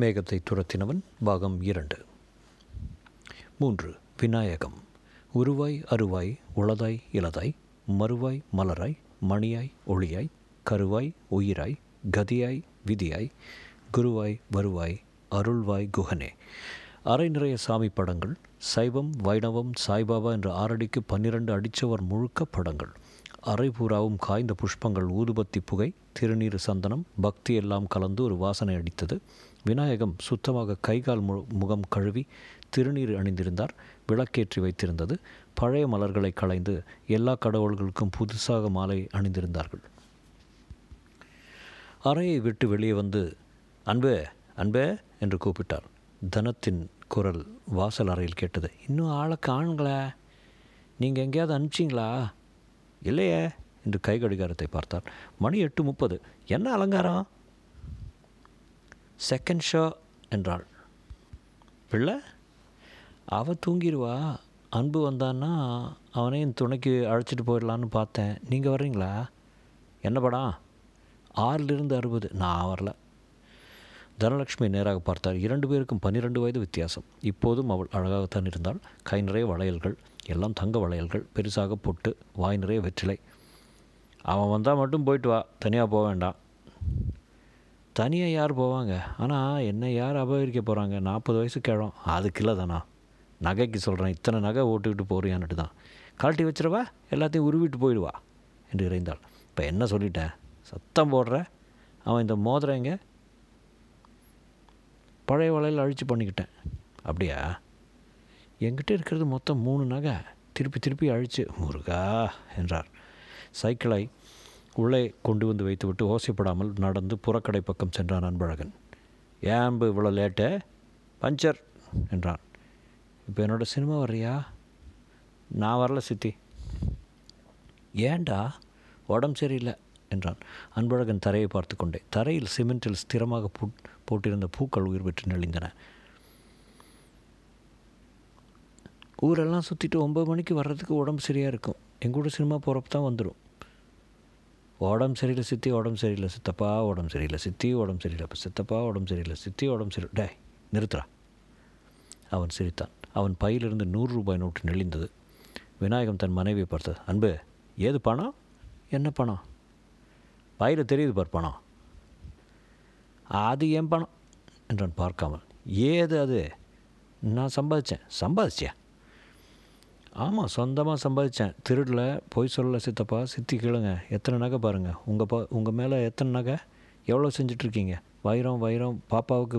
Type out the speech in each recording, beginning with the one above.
மேகத்தை துரத்தினவன் பாகம் இரண்டு. மூன்று விநாயகம். உருவாய் அருவாய் உளதாய் இலதாய் மறுவாய் மலராய் மணியாய் ஒளியாய் கருவாய் உயிராய் கதியாய் விதியாய் குருவாய் வருவாய் அருள்வாய் குகனே. அரை நிறைய சாமி படங்கள் சைவம் வைணவம் சாய்பாபா என்ற ஆறடிக்கு பன்னிரண்டு அடிச்சவர் முழுக்க படங்கள். அரை பூராவும் காய்ந்த புஷ்பங்கள் ஊதுபத்தி புகை திருநீர் சந்தனம் பக்தி எல்லாம் கலந்து ஒரு வாசனை அடித்தது. விநாயகம் சுத்தமாக கைகால் மு முகம் கழுவி திருநீர் அணிந்திருந்தார் விளக்கேற்றி வைத்திருந்தது. பழைய மலர்களை களைந்து எல்லா கடவுள்களுக்கும் புதுசாக மாலை அணிந்திருந்தார்கள். அறையை விட்டு வெளியே வந்து அன்பே அன்பே என்று கூப்பிட்டார். தனத்தின் குரல் வாசல் அறையில் கேட்டது. இன்னும் ஆளை காணுங்களே நீங்கள் எங்கேயாவது அனுப்பிச்சிங்களா? இல்லையே. என்று கை கடிகாரத்தை பார்த்தார் மணி எட்டு முப்பது. என்ன அலங்காரம்? செகண்ட் ஷோ என்றாள். பிள்ளை அவ தூங்கிடுவா. அன்பு வந்தான்னா அவனையும் துணைக்கு அழைச்சிட்டு போயிடலான்னு பார்த்தேன். நீங்கள் வர்றீங்களா? என்ன படம்? ஆறிலிருந்து அறுபது. நான் வரல. தனலட்சுமி நேராக பார்த்தார் இரண்டு பேருக்கும் பன்னிரெண்டு வயது வித்தியாசம். இப்போதும் அவள் அழகாகத்தான் இருந்தாள். கை நிறைய வளையல்கள் எல்லாம் தங்க வளையல்கள் பெருசாக பொட்டு வாய் நிறைய வெற்றிலை. அவன் வந்தால் மட்டும் போயிட்டு வா. தனியாக போக வேண்டாம். தனியாக யார் போவாங்க? ஆனால் என்னை யார் அபகரிக்க போகிறாங்க நாற்பது வயசு கிழம். அதுக்கு இல்லை தானா? நகைக்கு சொல்கிறேன் இத்தனை நகை ஓட்டுக்கிட்டு போறியான்னுட்டு தான். கழட்டி வச்சிருவா எல்லாத்தையும் உருவிட்டு போயிடுவா என்று இறைந்தாள். இப்போ என்ன சொல்லிட்டேன் சத்தம் போடுற? அவன் இந்த மோதிரங்க பழைய வலையில் அழிச்சு பண்ணிக்கிட்டேன். அப்படியா? என்கிட்ட இருக்கிறது மொத்தம் மூணு நகை. திருப்பி திருப்பி அழிச்சு முருகா என்றார். சைக்கிளை உள்ளே கொண்டு வந்து வைத்துவிட்டு ஓசைப்படாமல் நடந்து புறக்கடை பக்கம் சென்றான் அன்பழகன். ஏம்பு இவ்வளோ லேட்டு? பஞ்சர் என்றான். இப்போ என்னோட சினிமா வர்றியா? நான் வரல சித்தி. ஏண்டா? உடம்பு சரியில்லை என்றான். அன்பழகன் தரையை பார்த்து கொண்டே. தரையில் சிமெண்டில் ஸ்திரமாக பூ போட்டிருந்த பூக்கள் உயிர் பெற்று நெளிந்தன. ஊரெல்லாம் சுற்றிட்டு ஒம்பது மணிக்கு வர்றதுக்கு உடம்பு சரியாக இருக்கும். எங்கூட சினிமா போகிறப்ப தான் வந்துடும் உடம்பு சரியில்லை சித்தி உடம்பு சரியில்லை சித்தப்பா உடம்பு சரியில்லை சித்தி உடம்பு சரியில்லை அப்போ சித்தப்பா உடம்பு சரியில்லை சித்தி உடம்பு சரி டே நிறுத்துறா அவன் சிரித்தான். அவன் பையிலிருந்து நூறு ரூபாய் நோட்டு நெளிந்தது. விநாயகம் தன் மனைவியை பார்த்தது அன்பு ஏது பணம்? என்ன பணம்? பையில் தெரியுது பார் பணம். அது ஏன் பணம்? என்றான் பார்க்காமல். ஏது அது? நான் சம்பாதிச்சேன். சம்பாதிச்சியா? ஆமாம் சொந்தமாக சம்பாதிச்சேன். திருடில் பொய் சொல்லலை சித்தப்பா சித்தி கேளுங்க. எத்தனை நகை பாருங்கள் உங்கள் பா உங்கள் மேலே எத்தனை நகை? எவ்வளோ செஞ்சிட்ருக்கீங்க? வைரம் வைரம் பாப்பாவுக்கு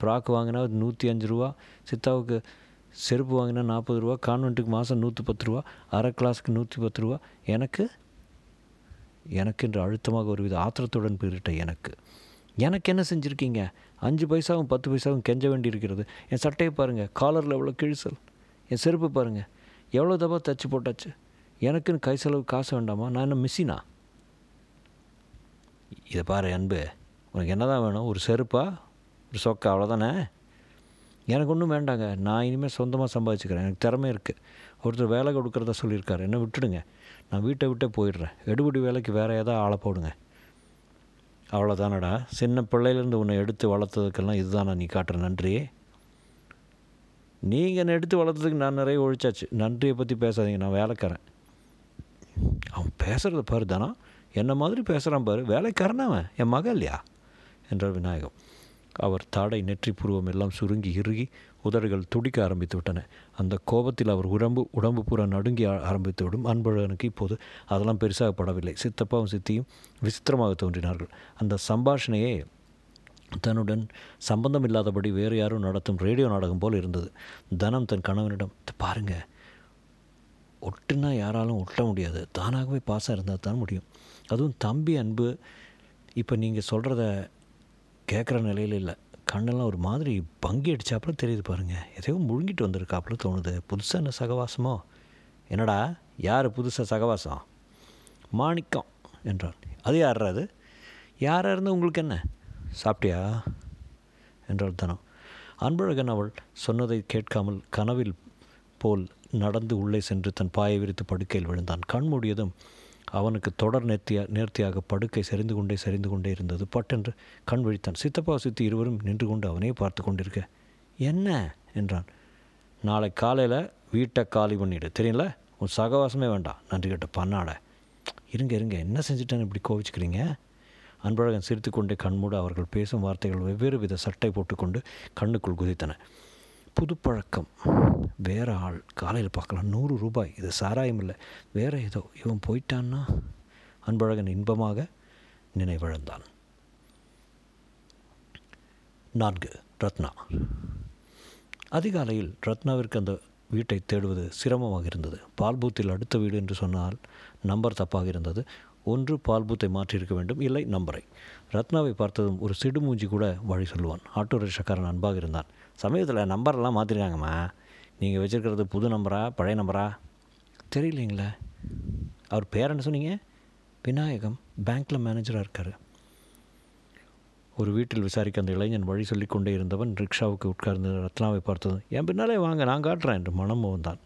ப்ராக்கு வாங்கினா நூற்றி அஞ்சு ரூபா சித்தாவுக்கு செருப்பு வாங்கினா நாற்பது ரூபா கான்வெண்ட்டுக்கு மாதம் நூற்றி பத்து ரூபா அரை கிளாஸுக்கு நூற்றி பத்து ரூபா. எனக்கு எனக்கு என்று அழுத்தமாக ஒரு வித ஆத்திரத்துடன் போயிட்ட எனக்கு. எனக்கு என்ன செஞ்சுருக்கீங்க? அஞ்சு பைசாவும் பத்து பைசாவும் கெஞ்ச வேண்டியிருக்கிறது. என் சட்டையை பாருங்கள் காலரில் எவ்வளோ கிழிசல். என் செருப்பு பாருங்கள் எவ்வளோ தப்பா தச்சு போட்டாச்சு? எனக்குன்னு கை செலவு காசு வேண்டாமா? நான் என்ன மிஸ்ஸினா இதை பாரு அன்பு. உனக்கு என்ன தான் வேணும்? ஒரு செருப்பா? ஒரு சொக்கா? அவ்வளோதானே எனக்கு ஒன்றும் வேண்டாங்க. நான் இனிமேல் சொந்தமாக சம்பாதிச்சுக்கிறேன். எனக்கு திறமை இருக்குது ஒருத்தர் வேலை கொடுக்குறதா சொல்லியிருக்காரு. என்ன விட்டுடுங்க. நான் வீட்டை விட்டே போயிடுறேன். எடுபடி வேலைக்கு வேறு ஏதாவது ஆளை போடுங்க. அவ்வளோதானடா சின்ன பிள்ளையிலேருந்து உன்னை எடுத்து வளர்த்ததுக்கெல்லாம் இதுதானா நீ காட்டுற நன்றியே. நீங்கள் என்னை எடுத்து வளர்த்ததுக்கு நான் நிறைய ஒழிச்சாச்சு. நன்றியை பற்றி பேசாதீங்க நான் வேலைக்காரன். அவன் பேசுகிறத பாரு தானா. என்ன மாதிரி பேசுகிறான் பாரு. வேலைக்காரன் அவன். என் மகன் இல்லையா? என்றார் விநாயகம். அவர் தாடை நெற்றி புருவம் எல்லாம் சுருங்கி இறுகி உதடுகள் துடிக்க ஆரம்பித்து விட்டன. அந்த கோபத்தில் அவர் உடம்பு உடம்பு பூரா நடுங்கி ஆரம்பித்து விடும். அன்பழகனுக்கு இப்போது அதெல்லாம் பெருசாக படவில்லை. சித்தப்பாவும் சித்தியும் விசித்திரமாக தோன்றினார்கள். அந்த சம்பாஷணையே தன்னுடன் சம்பந்தம் இல்லாதபடி வேறு யாரும் நடத்தும் ரேடியோ நாடகம் போல் இருந்தது. தனம் தன் கணவனிடம் பாருங்க ஒட்டுனா யாராலும் ஒட்ட முடியாது. தானாகவே பாசம் இருந்தால் தான் முடியும். அதுவும் தம்பி அன்பு இப்போ நீங்கள் சொல்கிறத கேட்குற நிலையில் இல்லை. கண்ணெல்லாம் ஒரு மாதிரி பங்கி அடித்தாப்புல தெரியுது பாருங்கள் எதையோ முழுங்கிட்டு வந்திருக்காப்புல தோணுது. புதுசாக என்ன சகவாசமோ? என்னடா யார் புதுசாக சகவாசம்? மாணிக்கம் என்றான். அது யார் அது? யாராக இருந்தால் உங்களுக்கு என்ன? சாப்பிட்டியா? என்றாள் தனம் அன்பழகன் அவள் சொன்னதை கேட்காமல் கனவில் போல் நடந்து உள்ளே சென்று தன் பாயை விரித்து படுக்கையில் விழுந்தான். கண் மூடியதும் அவனுக்கு தொடர் நேர்த்தியா நேர்த்தியாக படுக்கை சரிந்து கொண்டே சரிந்து கொண்டே இருந்தது. பட்டென்று கண் விழித்தான். சித்தப்பா சித்தி இருவரும் நின்று கொண்டு அவனே பார்த்து கொண்டிருக்க. என்ன? என்றான். நாளை காலையில் வீட்டை காலி பண்ணிவிடு தெரியல உன் சகவாசமே வேண்டாம். நன்றி கேட்ட பண்ணாட. இருங்க இருங்க. என்ன செஞ்சுட்டேன்னு இப்படி கோவிச்சுக்கிறீங்க? அன்பழகன் சிரித்துக்கொண்டே கண்மூட அவர்கள் பேசும் வார்த்தைகள் வெவ்வேறு வித சட்டை போட்டுக்கொண்டு கண்ணுக்குள் குதித்தன. புதுப்பழக்கம். வேற ஆள். காலையில் பார்க்கலாம். நூறு ரூபாய். இது சாராயம் இல்லை. வேற ஏதோ. இவன் போயிட்டான்னா? அன்பழகன் இன்பமாக நினைவிழந்தான். நான்கு. ரத்னா. அதிகாலையில் ரத்னாவிற்கு அந்த வீட்டை தேடுவது சிரமமாக இருந்தது. பால்பூத்தில் அடுத்த வீடு என்று சொன்னால் நம்பர் தப்பாக இருந்தது. ஒன்று பால்பூத்தை மாற்றியிருக்க வேண்டும் இல்லை நம்பரை. ரத்னாவை பார்த்ததும் ஒரு சிடுமூஞ்சி கூட வழி சொல்லுவான். ஆட்டோ ரிக்ஷாக்காரன் அன்பாக இருந்தான். சமயத்தில் நம்பரெல்லாம் மாற்றிருக்காங்கம்மா நீங்கள் வச்சுருக்கிறது புது நம்பரா பழைய நம்பரா? தெரியலைங்களே. அவர் பேர் என்ன சொன்னீங்க? விநாயகம் பேங்க்கில் மேனேஜராக இருக்கார். ஒரு வீட்டில் விசாரிக்க அந்த இளைஞன் வழி சொல்லிக் கொண்டே இருந்தவன் ரிக்ஷாவுக்கு உட்கார்ந்து ரத்னாவை பார்த்ததும் என் பின்னாலே வாங்க நான் காட்டுறேன் என்று மனம் வந்தான்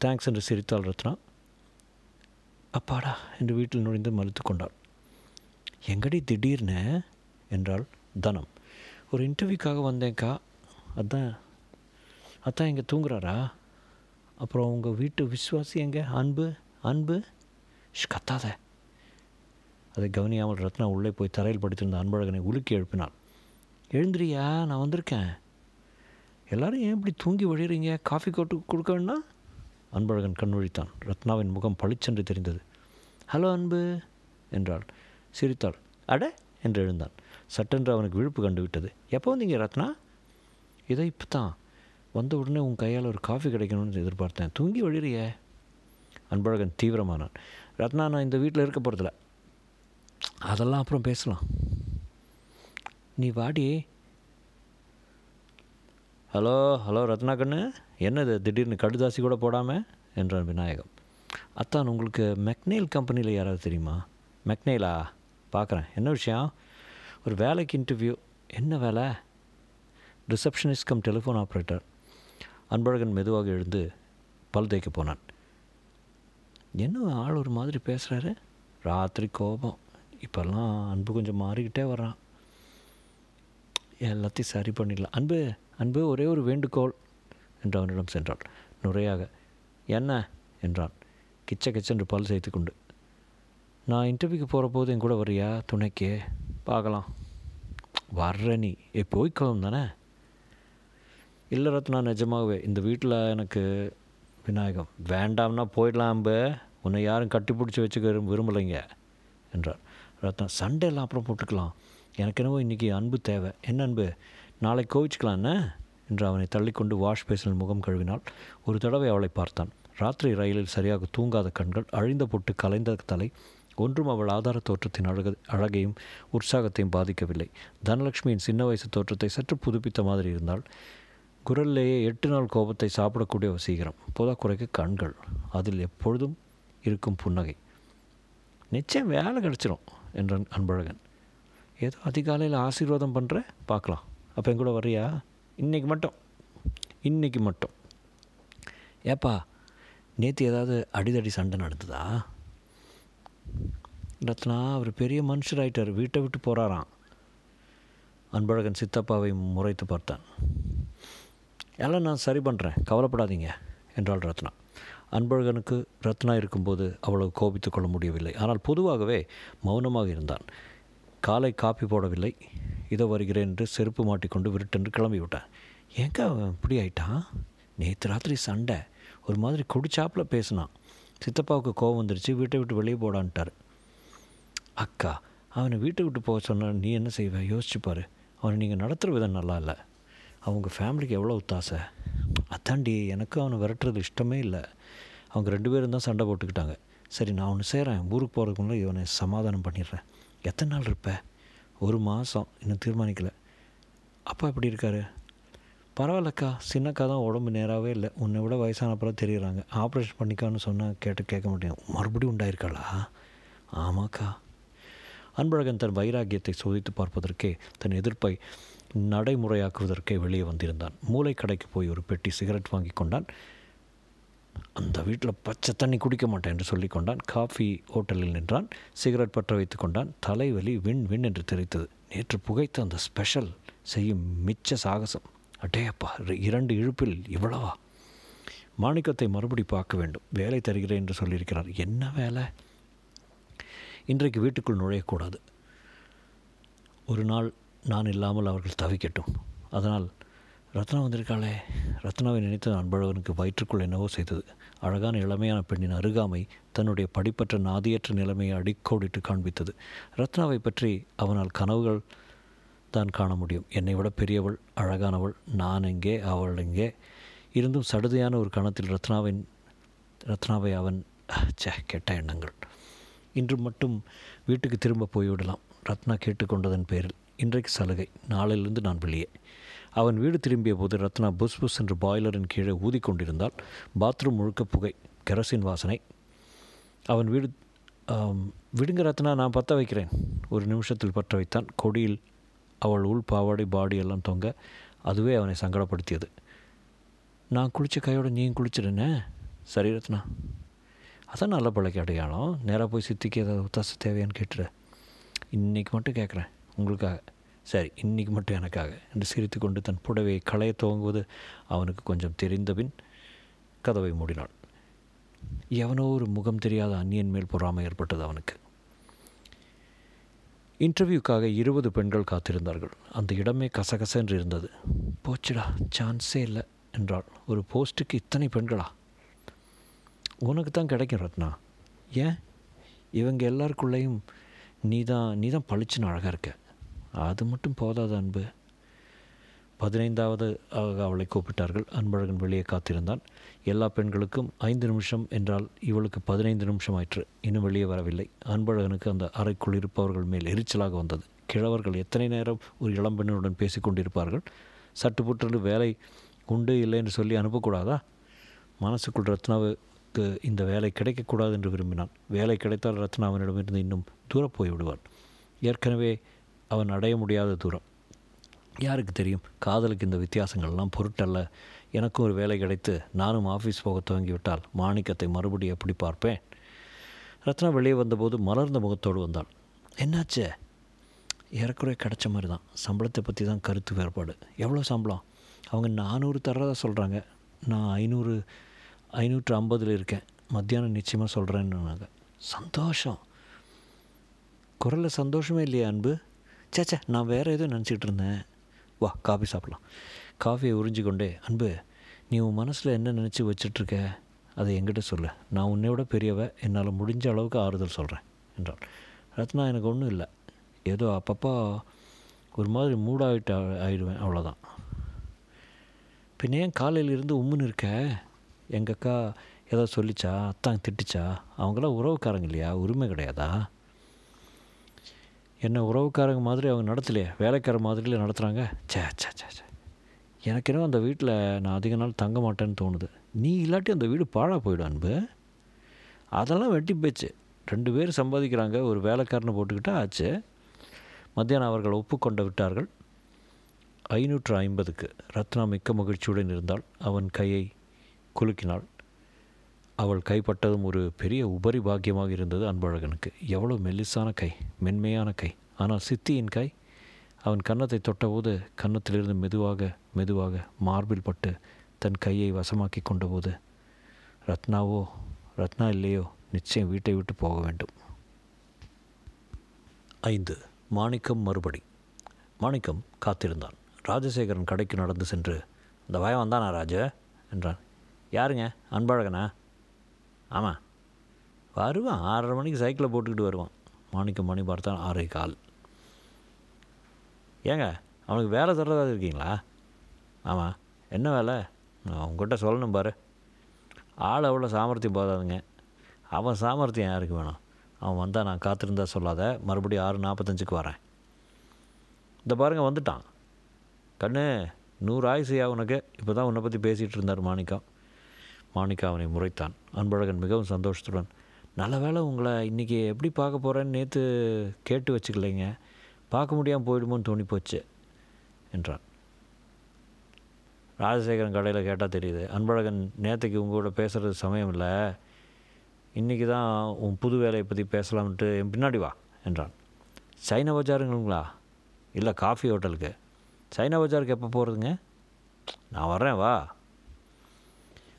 தேங்க்ஸ் என்று சிரித்தாள் ரத்னா. அப்பாடா என்று வீட்டில் நுழைந்து மறுத்து கொண்டாள். எங்கடி திடீர்னு? என்றாள் தனம். ஒரு இன்டர்வியூக்காக வந்தேன்க்கா. அதான் அதான் இங்கே தூங்குறாரா? அப்புறம் உங்கள் வீட்டு விஸ்வாசி எங்கே? அன்பு அன்பு? ஷ் கத்தாத. அதை கவனியாமல் ரத்னா உள்ளே போய் தரையில் படுத்திருந்த அன்பழகனை உலுக்கி எழுப்பினாள். எழுந்திரியா? நான் வந்திருக்கேன். எல்லோரும் ஏன் இப்படி தூங்கி வழிகிறீங்க காஃபி கொட்டு கொடுக்க வேண்டாம்? அன்பழகன் கண்விழித்தான் ரத்னாவின் முகம் பளிச்சென்று தெரிந்தது. ஹலோ அன்பு என்றாள். சிரித்தாள். அட என்று எழுந்தான். சட்டென்று அவனுக்கு விழுப்பு கண்டுவிட்டது. எப்போ வந்தீங்க ரத்னா? இதை இப்போ தான் வந்த உடனே உன் கையால் ஒரு காஃபி கிடைக்கணும்னு எதிர்பார்த்தேன். தூங்கி வழிறிய. அன்பழகன் தீவிரமானான். ரத்னா நான் இந்த வீட்டில் இருக்க போகிறதில்ல அதெல்லாம் அப்புறம் பேசலாம். நீ வாடி. ஹலோ ஹலோ ரத்னா கண்ணு. என்னது திடீர்னு கடுதாசி கூட போடாமல் என்றான் விநாயகம். அத்தான் உங்களுக்கு மெக்னெயில் கம்பெனியில் யாராவது தெரியுமா? மெக்னெயிலா? பார்க்குறேன். என்ன விஷயம்? ஒரு வேலைக்கு இன்டர்வியூ என்ன வேலை? Receptionist cum telephone operator Anbazhagan மெதுவாக எழுந்து பல் தேய்க்க போனான். என்ன ஆள் ஒரு மாதிரி பேசுகிறாரு ராத்திரி கோபம். இப்போல்லாம் அன்பு கொஞ்சம் மாறிக்கிட்டே வர்றான். எல்லாத்தையும் சரி பண்ணிடலாம். அன்பு அன்பு ஒரே ஒரு வேண்டுகோள். என்று அவனிடம் சென்றாள். நுரையாக என்ன? என்றான். கிச்ச கிச்சென்று பல் செய்து கொண்டு நான் இன்டர்வியூக்கு போகிற போது என் கூட வரியா துணைக்கு. பார்க்கலாம். வர்ற நீ. ஏ போய்க்கலாம் தானே? இல்லை ரத்னா நிஜமாகவே இந்த வீட்டில் எனக்கு விநாயகம். வேண்டாம்னா போயிடலாம் அம்பு. உன்னை யாரும் கட்டி பிடிச்சி வச்சுக்க விரும்பலைங்க. என்றார். ரத்னா சண்டே அப்புறம் போட்டுக்கலாம். எனக்கு என்னவோ இன்றைக்கி அன்பு தேவை. என்ன அன்பு? நாளைக்கு கோவிச்சுக்கலாம் என்ன என்று அவனை தள்ளிக்கொண்டு வாஷ் பேசினில் முகம் கழுவினாள். ஒரு தடவை அவளை பார்த்தான். ராத்திரி ரயிலில் சரியாக தூங்காத கண்கள் அழிந்த பொட்டு கலைந்த தலை ஒன்றும் அவள் ஆதார தோற்றத்தின் அழக அழகையும் உற்சாகத்தையும் பாதிக்கவில்லை. தனலட்சுமியின் சின்ன வயசு தோற்றத்தை சற்று புதுப்பித்த மாதிரி இருந்தால் குரல்லேயே எட்டு நாள் கோபத்தை சாப்பிடக்கூடிய வசீகரம் குறைக்க கண்கள். அதில் எப்பொழுதும் இருக்கும் புன்னகை. நிச்சயம் வேலை கிடச்சிரும் என்றான் அன்பழகன். ஏதோ அதிகாலையில் ஆசீர்வாதம் பண்ணுற பார்க்கலாம். அப்போ என் கூட வர்றியா? இன்றைக்கி மட்டும். இன்றைக்கி மட்டும். ஏப்பா நேற்று ஏதாவது அடிதடி சண்டை நடந்ததா? ரத்னா அவர் பெரிய மனுஷராயிட்டார் வீட்டை விட்டு போகிறாராம் அன்பழகன் சித்தப்பாவை முறைத்து பார்த்தான். எல்லாம் நான் சரி பண்ணுறேன் கவலைப்படாதீங்க என்றாள் ரத்னா. அன்பழகனுக்கு ரத்னா இருக்கும்போது அவ்வளவு கோபித்து கொள்ள முடியவில்லை. ஆனால் பொதுவாகவே மௌனமாக இருந்தான். காலை காப்பி போடவில்லை. இதோ வருகிறேன் என்று செருப்பு மாட்டிக்கொண்டு விருட்டென்று கிளம்பி விட்டான் ஏங்க அவன் இப்படி ஆயிட்டான் நேற்று ராத்திரி சண்டை. ஒரு மாதிரி குடிச்சாப்பில் பேசினான். சித்தப்பாவுக்கு கோவம் வந்துருச்சு வீட்டை விட்டு வெளியே போடான்ட்டார். அக்கா அவனை வீட்டை விட்டு போக சொன்னால் நீ என்ன செய்வ? யோசிச்சுப்பார் அவனை நீங்கள் நடத்துகிற விதம் நல்லா இல்லை. அவங்க ஃபேமிலிக்கு எவ்வளோ ஒத்தாசை? அத்தாண்டி எனக்கும் அவனை விரட்டுறது இஷ்டமே இல்லை. அவங்க ரெண்டு பேரும் தான் சண்டை போட்டுக்கிட்டாங்க. சரி நான் ஒன்று செய்கிறேன் ஊருக்கு போகிறதுக்குள்ளே இவனை சமாதானம் பண்ணிடுறேன். எத்தனை நாள் இருப்ப? ஒரு மாதம் இன்னும் தீர்மானிக்கலை. அப்பா எப்படி இருக்காரு? பரவாயில்லக்கா சின்னக்கா தான் உடம்பு நேராகவே இல்லை. உன்னை விட வயசானப்பறம் தெரியுறாங்க. ஆப்ரேஷன் பண்ணிக்கான்னு சொன்னால் கேட்டு கேட்க மாட்டேன். மறுபடியும் உண்டாயிருக்காளா? ஆமாக்கா. அன்பழகன் தன் வைராக்கியத்தை சோதித்து பார்ப்பதற்கே தன் எதிர்ப்பை நடைமுறையாக்குவதற்கே வெளியே வந்திருந்தான். மூளை கடைக்கு போய் ஒரு பெட்டி சிகரெட் வாங்கி கொண்டான். அந்த வீட்டில் பச்சை தண்ணி குடிக்க மாட்டேன் என்று சொல்லி கொண்டான். காஃபி ஹோட்டலில் நின்றான். சிகரெட் பற்ற வைத்து கொண்டான். தலைவலி விண் விண் என்று தெரித்தது. நேற்று புகைத்த அந்த ஸ்பெஷல் செய்யும் மிச்ச சாகசம். அடேயப்பா இரண்டு இழுப்பில் இவ்வளவா? மாணிக்கத்தை மறுபடி பார்க்க வேண்டும். வேலை தருகிறேன் என்று சொல்லியிருக்கிறார். என்ன வேலை? இன்றைக்கு வீட்டுக்குள் நுழையக்கூடாது. ஒரு நாள் நான் இல்லாமல் அவர்கள் தவிக்கட்டும். அதனால் ரத்னா வந்திருக்காளே. ரத்னாவை நினைத்த அன்பழகனுக்கு வயிற்றுக்குள் என்னவோ செய்தது. அழகான இளமையான பெண்ணின் அருகாமை தன்னுடைய படிப்பற்ற நாதியற்ற நிலைமையை அடிக்கோடிட்டு காண்பித்தது. ரத்னாவை பற்றி அவனால் கனவுகள் தான் காண முடியும். என்னை விட பெரியவள் அழகானவள் நான் எங்கே அவள் எங்கே? இருந்தும் சடுதியான ஒரு கணத்தில் ரத்னாவின் ரத்னாவை அவன் சே கெட்ட எண்ணங்கள். இன்று மட்டும் வீட்டுக்கு திரும்ப போய்விடலாம். ரத்னா கேட்டுக்கொண்டதன் பேரில். இன்றைக்கு சலுகை. நாளிலிருந்து நான் வெளியே. அவன் வீடு திரும்பிய போது ரத்னா புஸ் புஸ் என்று பாய்லரின் கீழே ஊதிக்கொண்டிருந்தால் பாத்ரூம் முழுக்க புகை கெரசின் வாசனை. அவன் வீடு விடுங்க ரத்னா நான் பற்ற வைக்கிறேன். ஒரு நிமிஷத்தில் பற்ற வைத்தான். கொடியில் அவள் உள் பாவாடை பாடி எல்லாம் தொங்க அதுவே அவனை சங்கடப்படுத்தியது. நான் குளித்த கையோட நீயும் குளிச்சிடுனே? சரி ரத்னா. அதான் நல்ல பழக்க அடையாளம். நேராக போய் சித்திக்கு ஏதாவது ஒத்தாசை தேவையான்னு கேட்டுற இன்றைக்கி மட்டும் கேட்குறேன் உங்களுக்காக. சரி இன்றைக்கி மட்டும் எனக்காக என்று சிரித்து கொண்டு தன் புடவையை களைய துவங்குவது அவனுக்கு கொஞ்சம் தெரிந்தபின் கதவை மூடினாள். எவனோ ஒரு முகம் தெரியாத அந்நியன் மேல் பொறாமை ஏற்பட்டது அவனுக்கு. இன்டர்வியூக்காக இருபது பெண்கள் காத்திருந்தார்கள். அந்த இடமே கசகசென்று இருந்தது. போச்சுடா சான்ஸே இல்லை என்றாள். ஒரு போஸ்ட்டுக்கு இத்தனை பெண்களா? உனக்கு தான் கிடைக்கும் ரத்னா. ஏன்? இவங்க எல்லாருக்குள்ளேயும் நீ தான் நீ தான் பளிச்சுன்னு அழகாக இருக்க. அது மட்டும் போதாத அன்பு. பதினைந்தாவது அவளை கூப்பிட்டார்கள். அன்பழகன் வெளியே காத்திருந்தான். எல்லா பெண்களுக்கும் ஐந்து நிமிஷம் என்றால் இவளுக்கு பதினைந்து நிமிஷம் ஆயிற்று. இன்னும் வெளியே வரவில்லை. அன்பழகனுக்கு அந்த அறைக்குள் இருப்பவர்கள் மேல் எரிச்சலாக வந்தது. கிழவர்கள் எத்தனை நேரம் ஒரு இளம்பெண்ணுடன் பேசி கொண்டிருப்பார்கள்? சட்டு புற்று வேலை உண்டு இல்லை என்று சொல்லி அனுப்பக்கூடாதா? மனசுக்குள் ரத்னாவுக்கு இந்த வேலை கிடைக்கக்கூடாது என்று விரும்பினான். வேலை கிடைத்தால் ரத்னா அவனிடமிருந்து இன்னும் தூரம் போய் விடுவான் ஏற்கனவே அவன் அடைய முடியாத தூரம். யாருக்கு தெரியும்? காதலுக்கு இந்த வித்தியாசங்கள்லாம் பொருட்டல்ல. எனக்கும் ஒரு வேலை கிடைத்து நானும் ஆஃபீஸ் போக துவங்கிவிட்டால் மாணிக்கத்தை மறுபடியும் எப்படி பார்ப்பேன்? ரத்னா வெளியே வந்தபோது மலர்ந்த முகத்தோடு வந்தாள். என்னாச்சு? ஏறக்குறைய கிடச்ச மாதிரி தான் சம்பளத்தை பற்றி தான் கருத்து வேறுபாடு. எவ்வளோ சம்பளம்? அவங்க நானூறு தர்றதா சொல்கிறாங்க நான் ஐநூறு ஐநூற்று ஐம்பதில் இருக்கேன். மத்தியானம் நிச்சயமாக சொல்கிறேன்னு சந்தோஷம். குரலில் சந்தோஷமே இல்லையா அன்பு? சேச்சே நான் வேறு எதுவும் நினச்சிக்கிட்டு இருந்தேன். வா காஃபி சாப்பிட்லாம். காஃபியை உறிஞ்சு கொண்டே அன்பு நீ உன் மனசில் என்ன நினச்சி வச்சிட்ருக்க? அதை எங்கிட்ட சொல்லு. நான் உன்னை விட பெரியவ. என்னால் முடிஞ்ச அளவுக்கு ஆறுதல் சொல்கிறேன் என்றாள். ரத்னா எனக்கு ஒன்றும் இல்லை. ஏதோ அப்பப்போ ஒரு மாதிரி மூடாகிட்டு ஆயிடுவேன். அவ்வளோதான் பின்ன ஏன் காலையில் இருந்து உம்முன்னு இருக்க? எங்கள் அக்கா ஏதோ சொல்லிச்சா? அத்தான் திட்டுச்சா? அவங்களாம் உறவுக்காரங்க இல்லையா? உரிமை கிடையாதா? என்ன உறவுக்காரங்க மாதிரி அவங்க நடத்தலையே? வேலைக்கார மாதிரிலே நடத்துகிறாங்க சே சே சே சே எனக்கு என்ன அந்த வீட்டில் நான் அதிக நாள் தங்க மாட்டேன்னு தோணுது. நீ இல்லாட்டி அந்த வீடு பாழாக போயிடும் அன்பு. அதெல்லாம் வெட்டி போச்சு. ரெண்டு பேர் சம்பாதிக்கிறாங்க ஒரு வேலைக்காரனை போட்டுக்கிட்டா ஆச்சு. மத்தியானம் அவர்கள் ஒப்புக்கொண்டு விட்டார்கள். ஐநூற்று ஐம்பதுக்கு ரத்னா மிக்க மகிழ்ச்சியுடன் இருந்தால் அவன் கையை குலுக்கினாள். அவள் கைப்பட்டதும் ஒரு பெரிய உபரி பாக்கியமாக இருந்தது அன்பழகனுக்கு. எவ்வளோ மெல்லிசான கை மென்மையான கை. ஆனால் சித்தியின் கை அவன் கன்னத்தை தொட்டபோது கன்னத்திலிருந்து மெதுவாக மெதுவாக மார்பில் பட்டு தன் கையை வசமாக்கி கொண்டபோது ரத்னாவோ ரத்னா இல்லையோ நிச்சயம் வீட்டை விட்டு போக வேண்டும். ஐந்து மாணிக்கம் மறுபடி. மாணிக்கம் காத்திருந்தான். ராஜசேகரன் கடைக்கு நடந்து சென்று இந்த பயம் வந்தானா ராஜ? என்றான். யாருங்க? அன்பழகனா? ஆமாம் வருவான். ஆறரை மணிக்கு சைக்கிளை போட்டுக்கிட்டு வருவான். மாணிக்கம் மணி பார்த்தான் ஆறரை கால். ஏங்க அவனுக்கு வேலை தர்றதா இருக்கீங்களா? ஆமாம் என்ன வேலை? நான் உங்ககிட்ட சொல்லணும் பாரு. ஆள் அவ்வளோ சாமர்த்தியம் போதாதுங்க. அவன் சாமர்த்தியம் யாருக்கு வேணும்? அவன் வந்தால் நான் காத்திருந்தா சொல்லாத. மறுபடியும் ஆறு நாற்பத்தஞ்சுக்கு வரேன். இந்த பாருங்கள் வந்துட்டான். கண்ணு நூறு ஆயுசையா உனக்கு. இப்போ தான் உன்னை பற்றி பேசிகிட்டு இருந்தார் மாணிக்கம். மாணிக்கா அவனை முறைத்தான். அன்பழகன் மிகவும் சந்தோஷத்துடன் நல்ல வேலை உங்களை இன்றைக்கி எப்படி பார்க்க போகிறேன்னு நேற்று கேட்டு வச்சுக்கலைங்க. பார்க்க முடியாமல் போயிடுமோன்னு தோணி போச்சு என்றான். ராஜசேகரன் கடையில் கேட்டால் தெரியுது அன்பழகன் நேற்றுக்கு உங்களோட பேசுகிறது சமயம் இல்லை. இன்றைக்கி தான் உன் புது வேலையை பற்றி பேசலாம்ன்ட்டு என் பின்னாடி வா என்றான். சைனா பஜாருங்களா? இல்லை காஃபி ஹோட்டலுக்கு. சைனா பஜாருக்கு எப்போ போகிறதுங்க நான் வர்றேன் வா.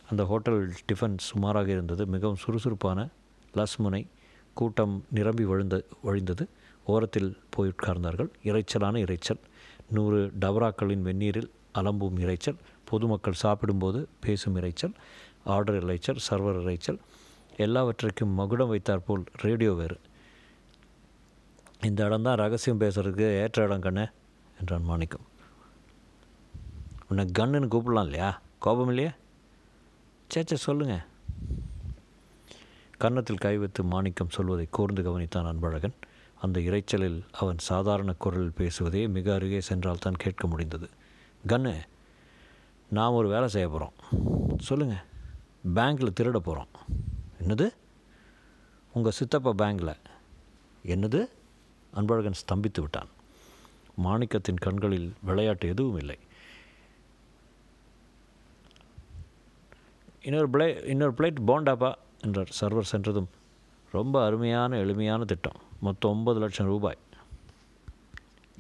அந்த ஹோட்டல் டிஃபன் சுமாராக இருந்தது. மிகவும் சுறுசுறுப்பான லஸ்முனை கூட்டம் நிரம்பி வழிந்த வழிந்தது. ஓரத்தில் போய் உட்கார்ந்தார்கள். இரைச்சலான இரைச்சல் நூறு டபராக்களின் வெந்நீரில் அலம்பும் இரைச்சல் பொதுமக்கள் சாப்பிடும்போது பேசும் இரைச்சல் ஆர்டர் இரைச்சல் சர்வர் இரைச்சல் எல்லாவற்றிற்கும் மகுடம் வைத்தாற்போல் ரேடியோ வேறு. இந்த இடம் தான் ரகசியம் பேசுகிறதுக்கு ஏற்ற இடம் கண்ணே என்றான் மாணிக்கம். உன்னை கண்ணுன்னு கூப்பிடலாம் இல்லையா? கோபம் இல்லையா? சேச்சே சொல்லுங்கள் கன்னத்தில் கை வைத்து மாணிக்கம் சொல்வதை கூர்ந்து கவனித்தான் அன்பழகன். அந்த இரைச்சலில் அவன் சாதாரண குரலில் பேசுவதே மிக அருகே சென்றால் தான் கேட்க முடிந்தது. கண்ணு நாம் ஒரு வேலை செய்ய போகிறோம் சொல்லுங்கள் பேங்க்கில் திருட போகிறோம் என்னது? உங்கள் சித்தப்பா பேங்கில். என்னது? அன்பழகன் ஸ்தம்பித்து விட்டான். மாணிக்கத்தின் கண்களில் விளையாட்டு எதுவும் இல்லை. இன்னொரு பிளே இன்னொரு பிளேட் போண்டாப்பா என்றார். சர்வர் சென்றதும் ரொம்ப அருமையான எளிமையான திட்டம். மொத்தம் ஒம்பது லட்சம் ரூபாய்.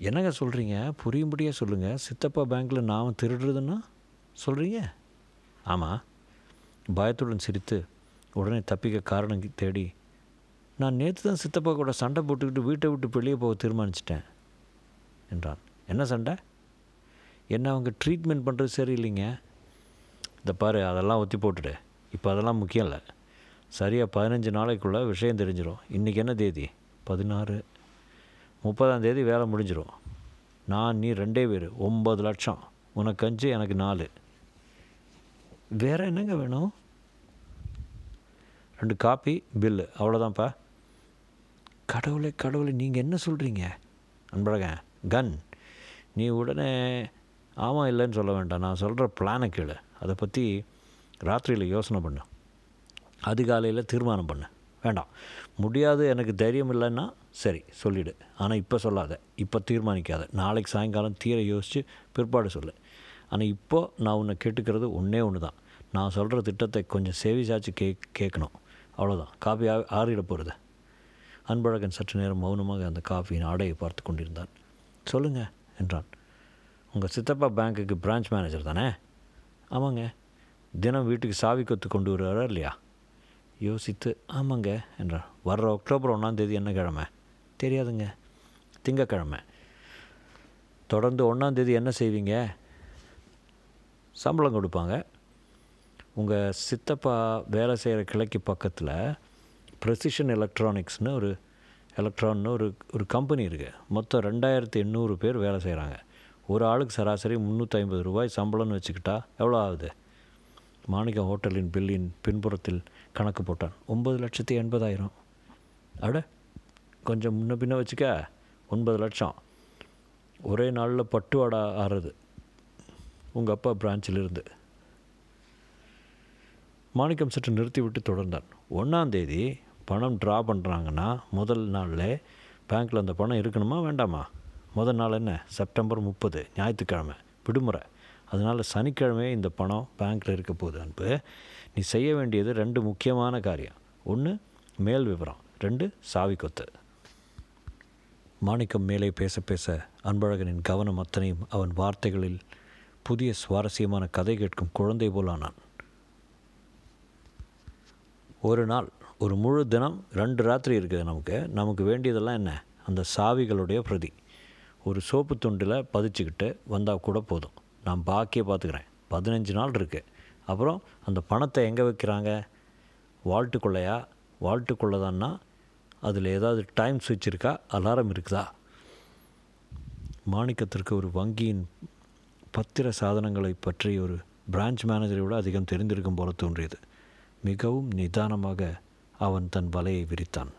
என்னங்க சொல்கிறீங்க புரியும்படியாக சொல்லுங்கள் சித்தப்பா பேங்க்கில் நாம் திருடுறதுன்னா சொல்கிறீங்க ஆமாம் பயத்துடன் சிரித்து உடனே தப்பிக்க காரணம் தேடி நான் நேற்று தான் சித்தப்பா கூட சண்டை போட்டுக்கிட்டு வீட்டை விட்டு வெளியே போக தீர்மானிச்சிட்டேன் என்றான். என்ன சண்டை? என்ன அவங்க ட்ரீட்மெண்ட் பண்ணுறது சரியில்லைங்க. இந்த பாரு அதெல்லாம் ஒத்தி போட்டுடு. இப்போ அதெல்லாம் முக்கியம் இல்லை. சரியாக பதினஞ்சு நாளைக்குள்ளே விஷயம் தெரிஞ்சிடும் இன்றைக்கி என்ன தேதி? பதினாறு. முப்பதாம் தேதி வேலை முடிஞ்சிடும் நான் நீ ரெண்டே பேர். ஒம்பது லட்சம். உனக்கு அஞ்சு எனக்கு நாலு. வேறு என்னங்க வேணும்? ரெண்டு காப்பி பில்லு. அவ்வளோதான்ப்பா. கடவுளே கடவுளே நீங்கள் என்ன சொல்கிறீங்க அன்பழகன் கன். நீ உடனே ஆமாம் இல்லைன்னு சொல்ல வேண்டாம். நான் சொல்கிற பிளானை கேளு. அதை பற்றி ராத்திரியில் யோசனை பண்ணு. அதிகாலையில் தீர்மானம் பண்ணு. வேண்டாம். முடியாது எனக்கு தைரியம் இல்லைன்னா சரி சொல்லிவிடு ஆனால் இப்போ சொல்லாத. இப்போ தீர்மானிக்காத. நாளைக்கு சாயங்காலம் தீர யோசித்து பிற்பாடு சொல்லு. ஆனால் இப்போது நான் உன்னை கேட்டுக்கிறது ஒன்றே ஒன்று தான் நான் சொல்கிற திட்டத்தை கொஞ்சம் சேவிசாச்சு கே கேட்கணும் அவ்வளோதான் காஃபி ஆ ஆறிட போகிறது அன்பழகன் சற்று நேரம் மௌனமாக அந்த காஃபியின் ஆடையை பார்த்து கொண்டிருந்தான். சொல்லுங்கள் என்றான். உங்கள் சித்தப்பா பேங்க்குக்கு பிரான்ச் மேனேஜர் தானே? ஆமாங்க. தினம் வீட்டுக்கு சாவி கொத்து கொண்டு வருவாரா இல்லையா? யோசித்து ஆமாங்க என்றார். வர்ற அக்டோபர் ஒன்றாந்தேதி என்ன கிழமை? தெரியாதுங்க. திங்கக்கிழமை. தொடர்ந்து ஒன்றாந்தேதி என்ன செய்வீங்க? சம்பளம் கொடுப்பாங்க. உங்கள் சித்தப்பா வேலை செய்கிற கிளைக்கு பக்கத்தில் ப்ரெசிஷன் எலக்ட்ரானிக்ஸ்னு ஒரு எலக்ட்ரான்னு ஒரு ஒரு கம்பெனி இருக்குது மொத்தம் ரெண்டாயிரத்தி எண்ணூறு பேர் வேலை செய்கிறாங்க ஒரு ஆளுக்கு சராசரி முந்நூற்றி ஐம்பது ரூபாய் சம்பளம்னு வச்சுக்கிட்டா எவ்வளோ ஆகுது? மாணிக்கம் ஹோட்டலின் பில்லின் பின்புறத்தில் கணக்கு போட்டான். ஒம்பது லட்சத்தி எண்பதாயிரம். அட கொஞ்சம் முன்ன பின்ன வச்சுக்க. ஒன்பது லட்சம். ஒரே நாளில் பட்டுவாடா ஆறுது. உங்கள் அப்பா பிரான்ச்சில் இருந்து மாணிக்கம் சற்று நிறுத்திவிட்டு தொடர்ந்தான். ஒன்றாந்தேதி பணம் ட்ரா பண்ணுறாங்கன்னா முதல் நாளில் பேங்க்கில் அந்த பணம் இருக்கணுமா வேண்டாமா? முதல் நாள் என்ன? செப்டம்பர் முப்பது ஞாயிற்றுக்கிழமை விடுமுறை. அதனால் சனிக்கிழமையே இந்த பணம் பேங்க்கில் இருக்க போகுது அன்பு. நீ செய்ய வேண்டியது ரெண்டு முக்கியமான காரியம். ஒன்று மேல் விவரம். ரெண்டு சாவி கொத்து மாணிக்கம் மேலே பேச பேச அன்பழகனின் கவனம் அத்தனையும் அவன் வார்த்தைகளில் புதிய சுவாரஸ்யமான கதை கேட்கும் குழந்தை போலானான் ஒரு நாள் ஒரு முழு தினம் ரெண்டு ராத்திரி இருக்குது நமக்கு. நமக்கு வேண்டியதெல்லாம் என்ன? அந்த சாவிகளுடைய பிரதி. ஒரு சோப்பு துண்டில் பதிச்சுக்கிட்டு வந்தால் கூட போதும். நான் பாக்கியை பார்த்துக்கிறேன் பதினஞ்சு நாள் இருக்குது அப்புறம் அந்த பணத்தை எங்கே வைக்கிறாங்க? வால்ட்டுக்குள்ளையா? வால்ட்டுக்குள்ளே தான்னா அதில் ஏதாவது டைம் சுவிட்ச் இருக்கா? அலாரம் இருக்குதா? மாணிக்கத்திற்கு ஒரு வங்கியின் பத்திர சாதனங்களை பற்றி ஒரு பிரான்ச் மேனேஜரை விட அதிகம் தெரிந்திருக்கும் போல தோன்றியது. மிகவும் நிதானமாக அவன் தன் வலையை விரித்தான்.